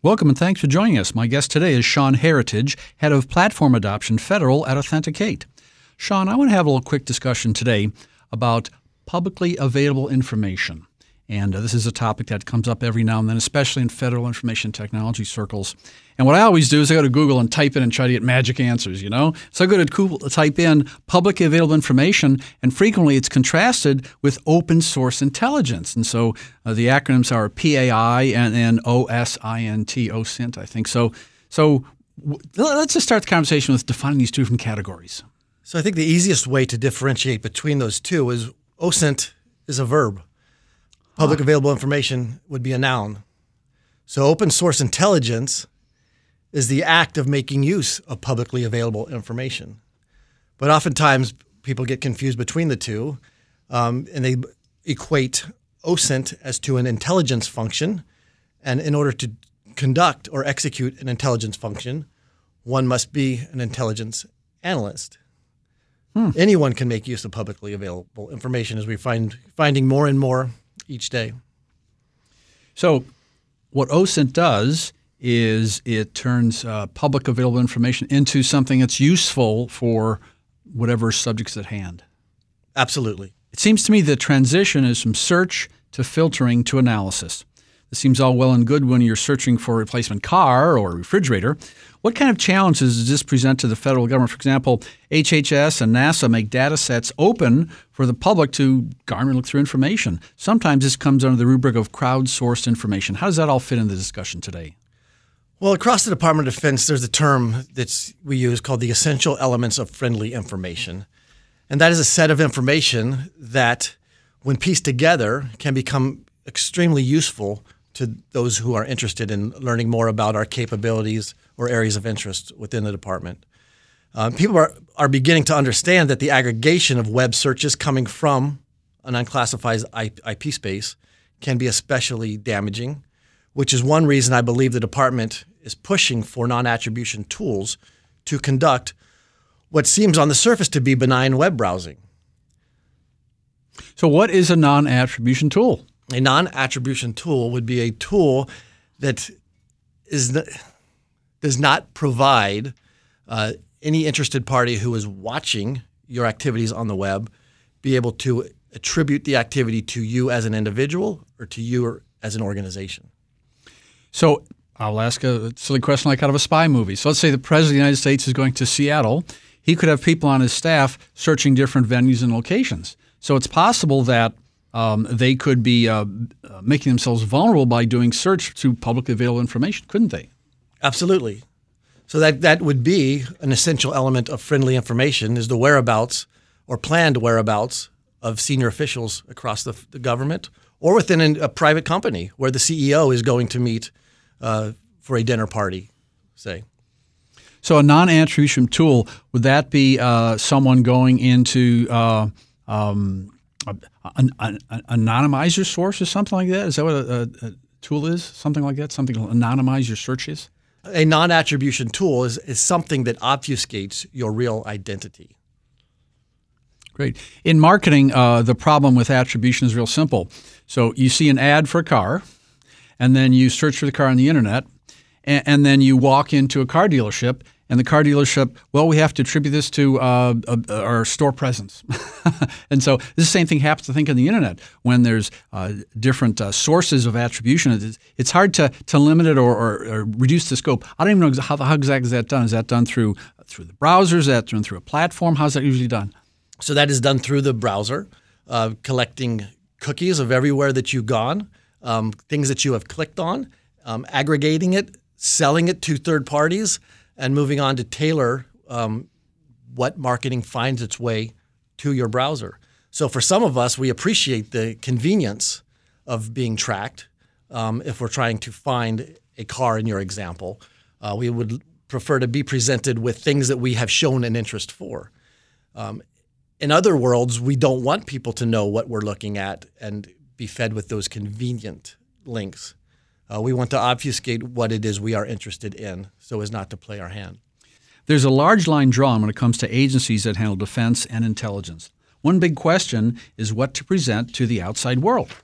Welcome and thanks for joining us. My guest today is Sean Heritage, Head of Platform Adoption Federal at Authentic8. Sean, I want to have a little quick discussion today about publicly available information. And uh, this is a topic that comes up every now and then, especially in federal information technology circles. And what I always do is I go to Google and type in and try to get magic answers, you know? So I go to Google type in publicly available information, and frequently it's contrasted with open source intelligence. And so uh, the acronyms are PAI and, and OSINT, OSINT, I think. So, so w- let's just start the conversation with defining these two different categories. So I think the easiest way to differentiate between those two is OSINT is a verb. Public available information would be a noun. So open source intelligence is the act of making use of publicly available information. But oftentimes people get confused between the two um, and they equate OSINT as to an intelligence function. And in order to conduct or execute an intelligence function, one must be an intelligence analyst. Anyone can make use of publicly available information as we find finding more and more each day. So, what OSINT does is it turns uh, public available information into something that's useful for whatever subject's at hand. Absolutely. It seems to me the transition is from search to filtering to analysis. This seems all well and good when you're searching for a replacement car or a refrigerator. What kind of challenges does this present to the federal government? For example, HHS and NASA make data sets open for the public to garner and look through information. Sometimes this comes under the rubric of crowdsourced information. How does that all fit in the discussion today? Well, across the Department of Defense, there's a term that we use called the essential elements of friendly information. And that is a set of information that, when pieced together, can become extremely useful to those who are interested in learning more about our capabilities or areas of interest within the department. Um, people are, are beginning to understand that the aggregation of web searches coming from an unclassified IP space can be especially damaging, which is one reason I believe the department is pushing for non attribution tools to conduct what seems on the surface to be benign web browsing. So, what is a non attribution tool? A non attribution tool would be a tool that is does not provide uh, any interested party who is watching your activities on the web be able to attribute the activity to you as an individual or to you or as an organization. So, I'll ask a silly question like out of a spy movie. So, let's say the President of the United States is going to Seattle. He could have people on his staff searching different venues and locations. So, it's possible that um, they could be uh, making themselves vulnerable by doing search through publicly available information, couldn't they? Absolutely. So that that would be an essential element of friendly information is the whereabouts or planned whereabouts of senior officials across the, the government or within an, a private company where the CEO is going to meet uh, for a dinner party, say. So, a non attribution tool, would that be uh, someone going into uh, um, an, an, an anonymize your source or something like that? Is that what a, a, a tool is? Something like that? Something to anonymize your searches? A non attribution tool is, is something that obfuscates your real identity. Great. In marketing, uh, the problem with attribution is real simple. So you see an ad for a car, and then you search for the car on the internet, and, and then you walk into a car dealership, and the car dealership, well, we have to attribute this to uh, uh, our store presence. and so this the same thing happens, I think, on the internet when there's uh, different uh, sources of attribution. It's, it's hard to, to limit it or, or, or, reduce the scope. I don't even know how, how exactly is that done. Is that done through through the browser? Is that done through a platform? How's that usually done? So that is done through the browser, uh, collecting cookies of everywhere that you've gone, um, things that you have clicked on, um, aggregating it, selling it to third parties, and moving on to tailor um, what marketing finds its way to your browser. So for some of us, we appreciate the convenience of being tracked. Um, if we're trying to find a car in your example, uh, we would prefer to be presented with things that we have shown an interest for. Um, in other worlds, we don't want people to know what we're looking at and be fed with those convenient links. Uh, we want to obfuscate what it is we are interested in so as not to play our hand. There's a large line drawn when it comes to agencies that handle defense and intelligence. One big question is what to present to the outside world.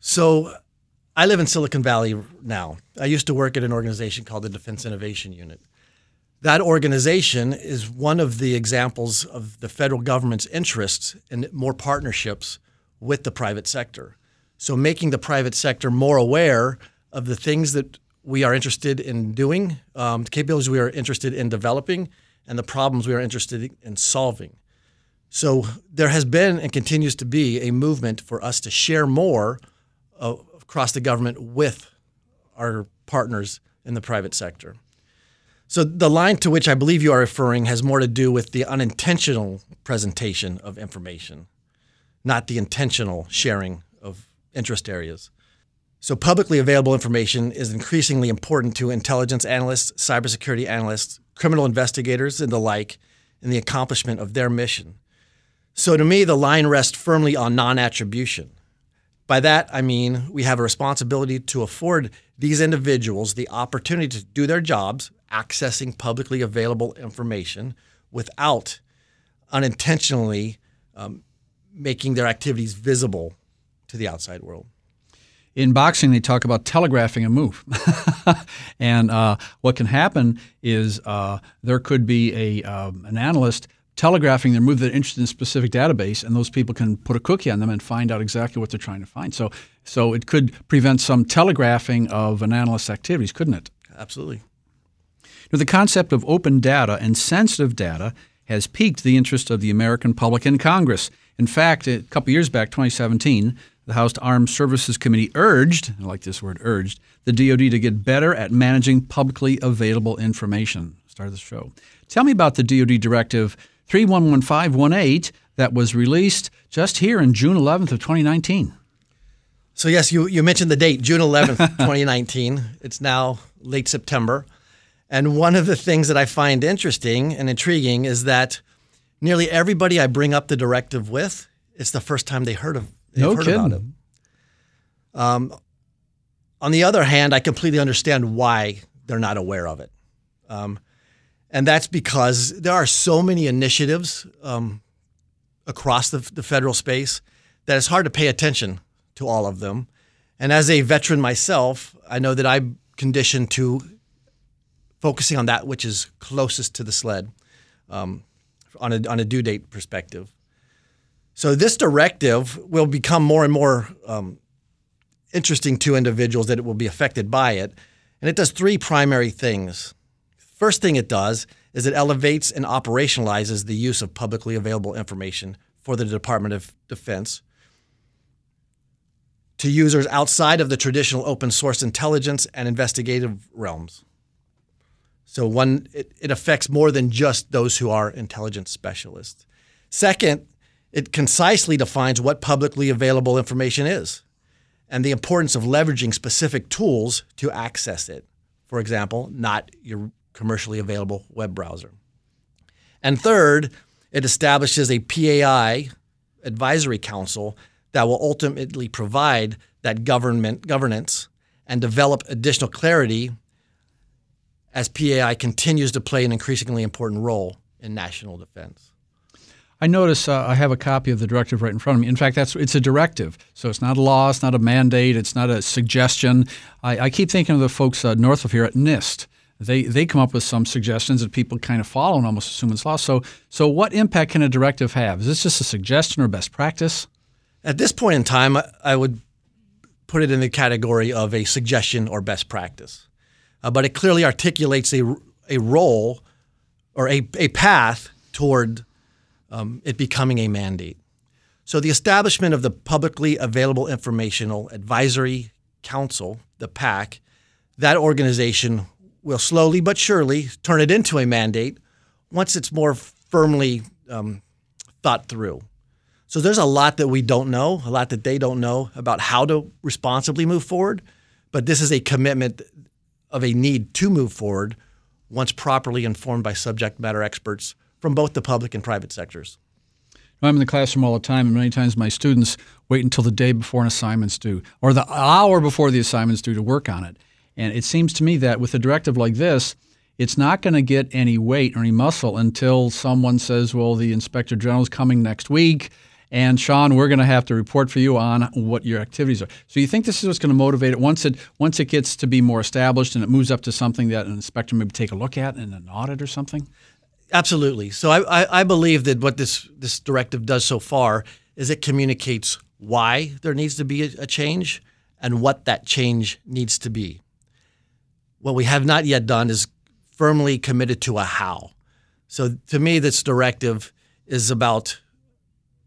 So, I live in Silicon Valley now. I used to work at an organization called the Defense Innovation Unit. That organization is one of the examples of the federal government's interests in more partnerships with the private sector. So, making the private sector more aware of the things that we are interested in doing, um, the capabilities we are interested in developing, and the problems we are interested in solving. So, there has been and continues to be a movement for us to share more uh, across the government with our partners in the private sector. So the line to which I believe you are referring has more to do with the unintentional presentation of information, not the intentional sharing interest areas. So publicly available information is increasingly important to intelligence analysts, cybersecurity analysts, criminal investigators, and the like in the accomplishment of their mission. So to me, the line rests firmly on non attribution. By that, I mean we have a responsibility to afford these individuals the opportunity to do their jobs, accessing publicly available information without unintentionally um, making their activities visible to the outside world. In boxing, they talk about telegraphing a move. and uh, what can happen is uh, there could be a, um, an analyst telegraphing their move that interested in a specific database, and those people can put a cookie on them and find out exactly what they're trying to find. So, so it could prevent some telegraphing of an analyst's activities, couldn't it? Absolutely. Now, the concept of open data and sensitive data has piqued the interest of the American public and Congress. In fact, a couple years back, 2017, the House Armed Services Committee urged, I like this word, urged, the DoD to get better at managing publicly available information. Start of the show. Tell me about the DoD Directive 311518 that was released just here in June 11th of 2019. So yes, you, you mentioned the date, June 11th, 2019. It's now late September. And one of the things that I find interesting and intriguing is that nearly everybody I bring up the directive with, it's the first time they heard of no kidding. Um, on the other hand, I completely understand why they're not aware of it. Um, and that's because there are so many initiatives um, across the, the federal space that it's hard to pay attention to all of them. And as a veteran myself, I know that I'm conditioned to focusing on that which is closest to the sled um, on, a, on a due date perspective. So this directive will become more and more um, interesting to individuals that it will be affected by it. And it does three primary things. First thing it does is it elevates and operationalizes the use of publicly available information for the Department of Defense to users outside of the traditional open source intelligence and investigative realms. So one it, it affects more than just those who are intelligence specialists. Second, it concisely defines what publicly available information is and the importance of leveraging specific tools to access it. For example, not your commercially available web browser. And third, it establishes a PAI advisory council that will ultimately provide that government governance and develop additional clarity as PAI continues to play an increasingly important role in national defense. I notice uh, I have a copy of the directive right in front of me. In fact, that's it's a directive, so it's not a law, it's not a mandate, it's not a suggestion. I, I keep thinking of the folks uh, north of here at NIST. They they come up with some suggestions that people kind of follow and almost assume it's law. So so what impact can a directive have? Is this just a suggestion or best practice? At this point in time, I would put it in the category of a suggestion or best practice, uh, but it clearly articulates a a role or a a path toward um, it becoming a mandate. So the establishment of the Publicly Available Informational Advisory Council, the PAC, that organization will slowly but surely turn it into a mandate once it's more firmly um, thought through. So there's a lot that we don't know, a lot that they don't know about how to responsibly move forward. But this is a commitment of a need to move forward once properly informed by subject matter experts from both the public and private sectors. I'm in the classroom all the time, and many times my students wait until the day before an assignment's due or the hour before the assignment's due to work on it. And it seems to me that with a directive like this, it's not going to get any weight or any muscle until someone says, well, the inspector general's coming next week And Sean, we're going to have to report for you on what your activities are. So you think this is what's going to motivate it once it once it gets to be more established and it moves up to something that an inspector maybe take a look at in an audit or something? Absolutely. So I, I, I believe that what this this directive does so far is it communicates why there needs to be a, change and what that change needs to be. What we have not yet done is firmly committed to a how. So to me, this directive is about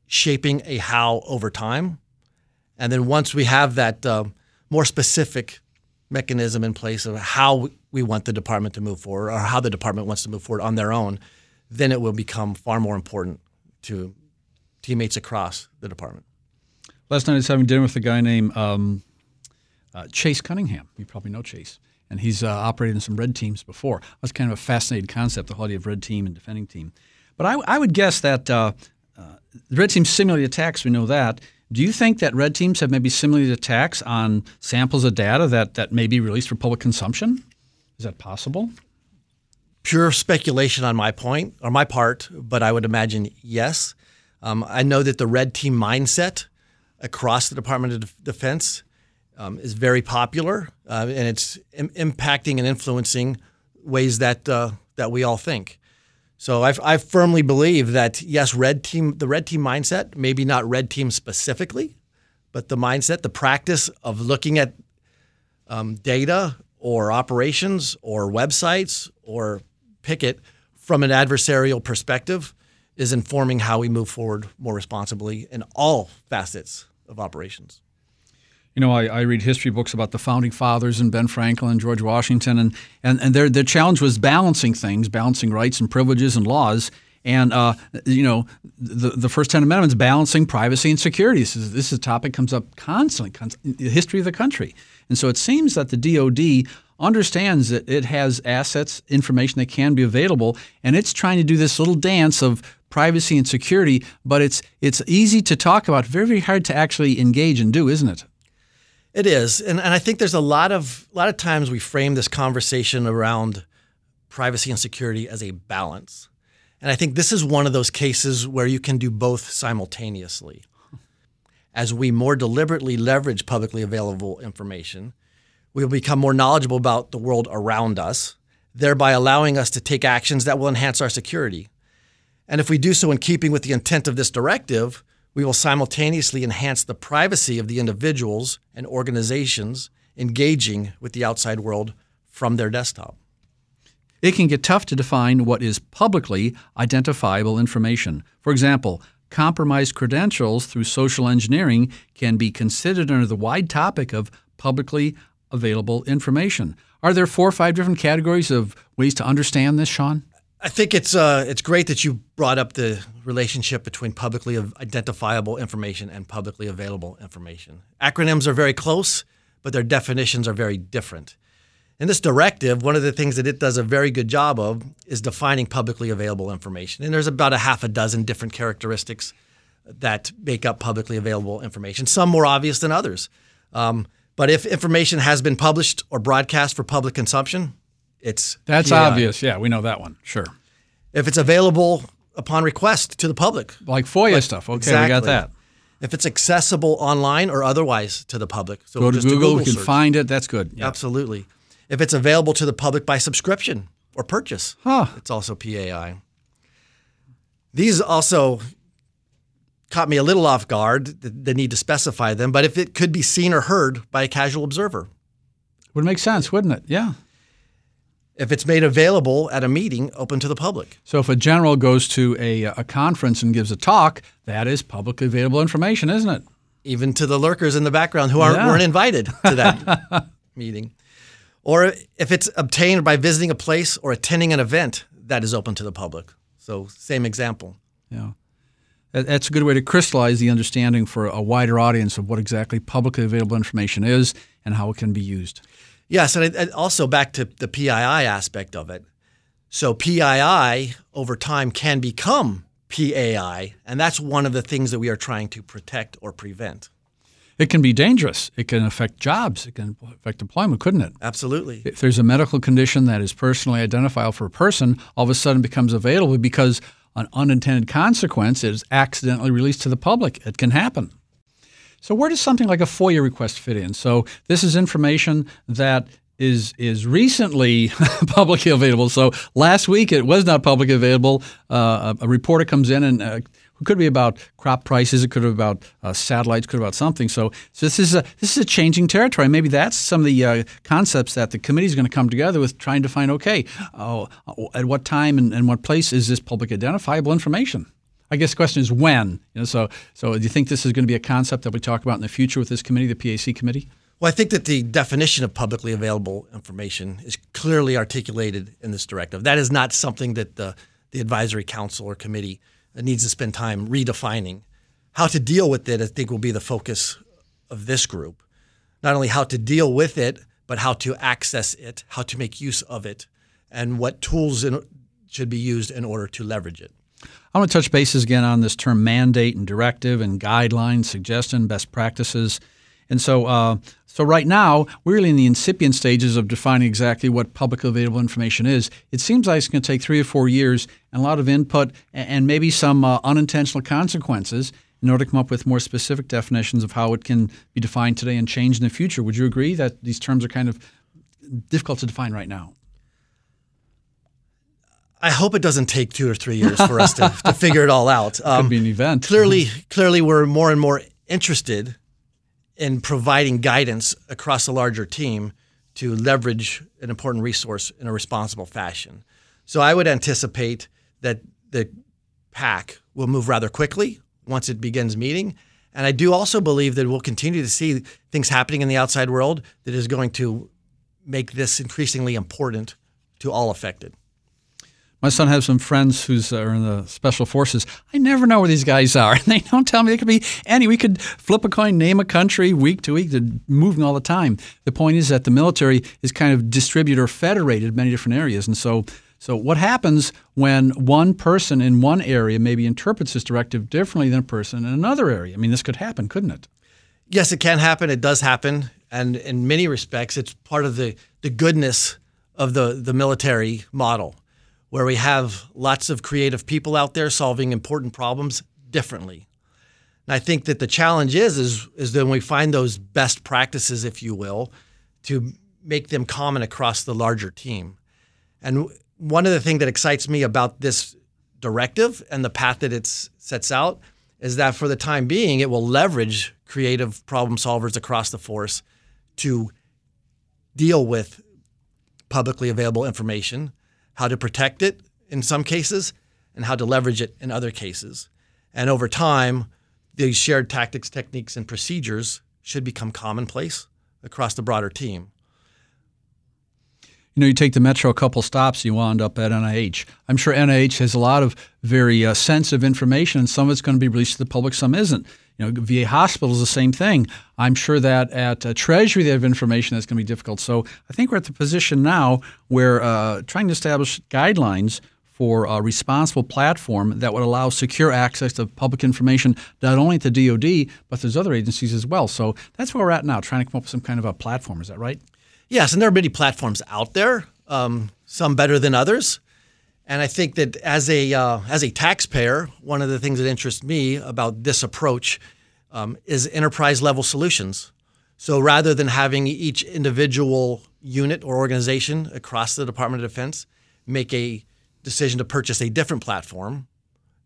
shaping a how over time. And then once we have that uh, more specific mechanism in place of how we want the department to move forward or how the department wants to move forward on their own, then it will become far more important to teammates across the department. Last night I was having dinner with a guy named um, uh, Chase Cunningham. You probably know Chase. And he's uh, operated in some red teams before. That's kind of a fascinating concept, the whole idea of red team and defending team. But I, I would guess that uh, uh, the red teams simulate attacks. We know that. Do you think that red teams have maybe simulated attacks on samples of data that, that may be released for public consumption? Is that possible? Pure speculation on my point or my part, but I would imagine yes. Um, I know that the red team mindset across the Department of Defense um, is very popular, uh, and it's Im- impacting and influencing ways that uh, that we all think. So I, I firmly believe that yes, red team, the red team mindset, maybe not red team specifically, but the mindset, the practice of looking at um, data or operations or websites or pick it from an adversarial perspective is informing how we move forward more responsibly in all facets of operations. You know, I, I, read history books about the founding fathers and Ben Franklin George Washington, and, and, and their, their challenge was balancing things, balancing rights and privileges and laws. And, uh, you know, the, the first 10 amendments, balancing privacy and security. This is, this is a topic comes up constantly, constantly, the history of the country. And so it seems that the DOD understands that it has assets, information that can be available, and it's trying to do this little dance of privacy and security, but it's it's easy to talk about, very, very hard to actually engage and do, isn't it? It is. And and I think there's a lot of a lot of times we frame this conversation around privacy and security as a balance. And I think this is one of those cases where you can do both simultaneously. As we more deliberately leverage publicly available information, we will become more knowledgeable about the world around us, thereby allowing us to take actions that will enhance our security. And if we do so in keeping with the intent of this directive, we will simultaneously enhance the privacy of the individuals and organizations engaging with the outside world from their desktop. It can get tough to define what is publicly identifiable information. For example, compromised credentials through social engineering can be considered under the wide topic of publicly available information. Are there four or five different categories of ways to understand this, Sean? I think it's uh, it's great that you brought up the relationship between publicly identifiable information and publicly available information. Acronyms are very close, but their definitions are very different. In this directive, one of the things that it does a very good job of is defining publicly available information. And there's about a half a dozen different characteristics that make up publicly available information, some more obvious than others. Um, but if information has been published or broadcast for public consumption, it's that's PAI. obvious. Yeah, we know that one. Sure. If it's available upon request to the public, like FOIA like, stuff. Okay, exactly. we got that. If it's accessible online or otherwise to the public, so go to Google, Google, we can find it. That's good. Yeah. Absolutely. If it's available to the public by subscription or purchase, huh. it's also PAI. These also caught me a little off guard, the, the need to specify them, but if it could be seen or heard by a casual observer. Would make sense, wouldn't it? Yeah if it's made available at a meeting open to the public. So if a general goes to a, a conference and gives a talk, that is publicly available information, isn't it? Even to the lurkers in the background who aren't, yeah. weren't invited to that meeting. Or if it's obtained by visiting a place or attending an event that is open to the public. So same example. Yeah. That's a good way to crystallize the understanding for a wider audience of what exactly publicly available information is and how it can be used. Yes, and also back to the PII aspect of it. So PII over time can become PAI, and that's one of the things that we are trying to protect or prevent. It can be dangerous. It can affect jobs. It can affect employment, couldn't it? Absolutely. If there's a medical condition that is personally identifiable for a person, all of a sudden becomes available because an unintended consequence is accidentally released to the public. It can happen. So where does something like a FOIA request fit in? So this is information that is is recently publicly available. So last week it was not publicly available. Uh, a, a, reporter comes in and uh, it could be about crop prices. It could be about uh, satellites. Could be about something. So, so this is a this is a changing territory. Maybe that's some of the uh, concepts that the committee is going to come together with, trying to find. Okay, uh, at what time and, and what place is this public identifiable information? I guess the question is when. You know, so so do you think this is going to be a concept that we talk about in the future with this committee, the PAC committee? Well, I think that the definition of publicly available information is clearly articulated in this directive. That is not something that the, the advisory council or committee needs to spend time redefining. How to deal with it, I think, will be the focus of this group. Not only how to deal with it, but how to access it, how to make use of it, and what tools in, should be used in order to leverage it. I want to touch bases again on this term mandate and directive and guidelines, suggestion, best practices. And so, uh, so right now, we're really in the incipient stages of defining exactly what publicly available information is. It seems like it's going to take three or four years and a lot of input and maybe some uh, unintentional consequences in order to come up with more specific definitions of how it can be defined today and change in the future. Would you agree that these terms are kind of difficult to define right now? I hope it doesn't take two or three years for us to, to figure it all out. Um, Could be an event. Clearly, clearly, we're more and more interested in providing guidance across a larger team to leverage an important resource in a responsible fashion. So I would anticipate that the PAC will move rather quickly once it begins meeting. And I do also believe that we'll continue to see things happening in the outside world that is going to make this increasingly important to all affected. My son has some friends who's uh, are in the special forces. I never know where these guys are, and they don't tell me. They could be any. We could flip a coin, name a country week to week. They're moving all the time. The point is that the military is kind of distributed or federated in many different areas, and so. So, what happens when one person in one area maybe interprets this directive differently than a person in another area? I mean, this could happen, couldn't it? Yes, it can happen. It does happen, and in many respects, it's part of the the goodness of the the military model where we have lots of creative people out there solving important problems differently. And I think that the challenge is is is then we find those best practices, if you will, to make them common across the larger team. And one of the things that excites me about this directive and the path that it sets out is that for the time being, it will leverage creative problem solvers across the force to deal with publicly available information how to protect it in some cases, and how to leverage it in other cases. And over time, these shared tactics, techniques, and procedures should become commonplace across the broader team. You know, you take the metro a couple stops, you wound up at NIH. I'm sure NIH has a lot of very uh, sensitive information, and some of it's going to be released to the public, some isn't. You know, VA hospital is the same thing. I'm sure that at uh, Treasury they have information that's going to be difficult. So I think we're at the position now where uh, trying to establish guidelines for a responsible platform that would allow secure access to public information, not only at the DoD but there's other agencies as well. So that's where we're at now, trying to come up with some kind of a platform. Is that right? Yes, and there are many platforms out there, um, some better than others. And I think that as a uh, as a taxpayer, one of the things that interests me about this approach um, is enterprise level solutions. So rather than having each individual unit or organization across the Department of Defense make a decision to purchase a different platform,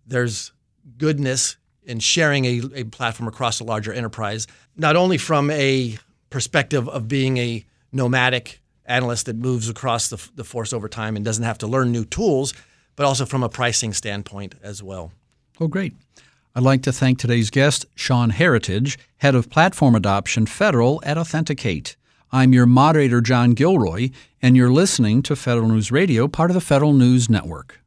there's goodness in sharing a, a platform across a larger enterprise, not only from a perspective of being a nomadic analyst that moves across the, the force over time and doesn't have to learn new tools, but also from a pricing standpoint as well. Oh, great. I'd like to thank today's guest, Sean Heritage, Head of Platform Adoption Federal at Authentic8. I'm your moderator, John Gilroy, and you're listening to Federal News Radio, part of the Federal News Network.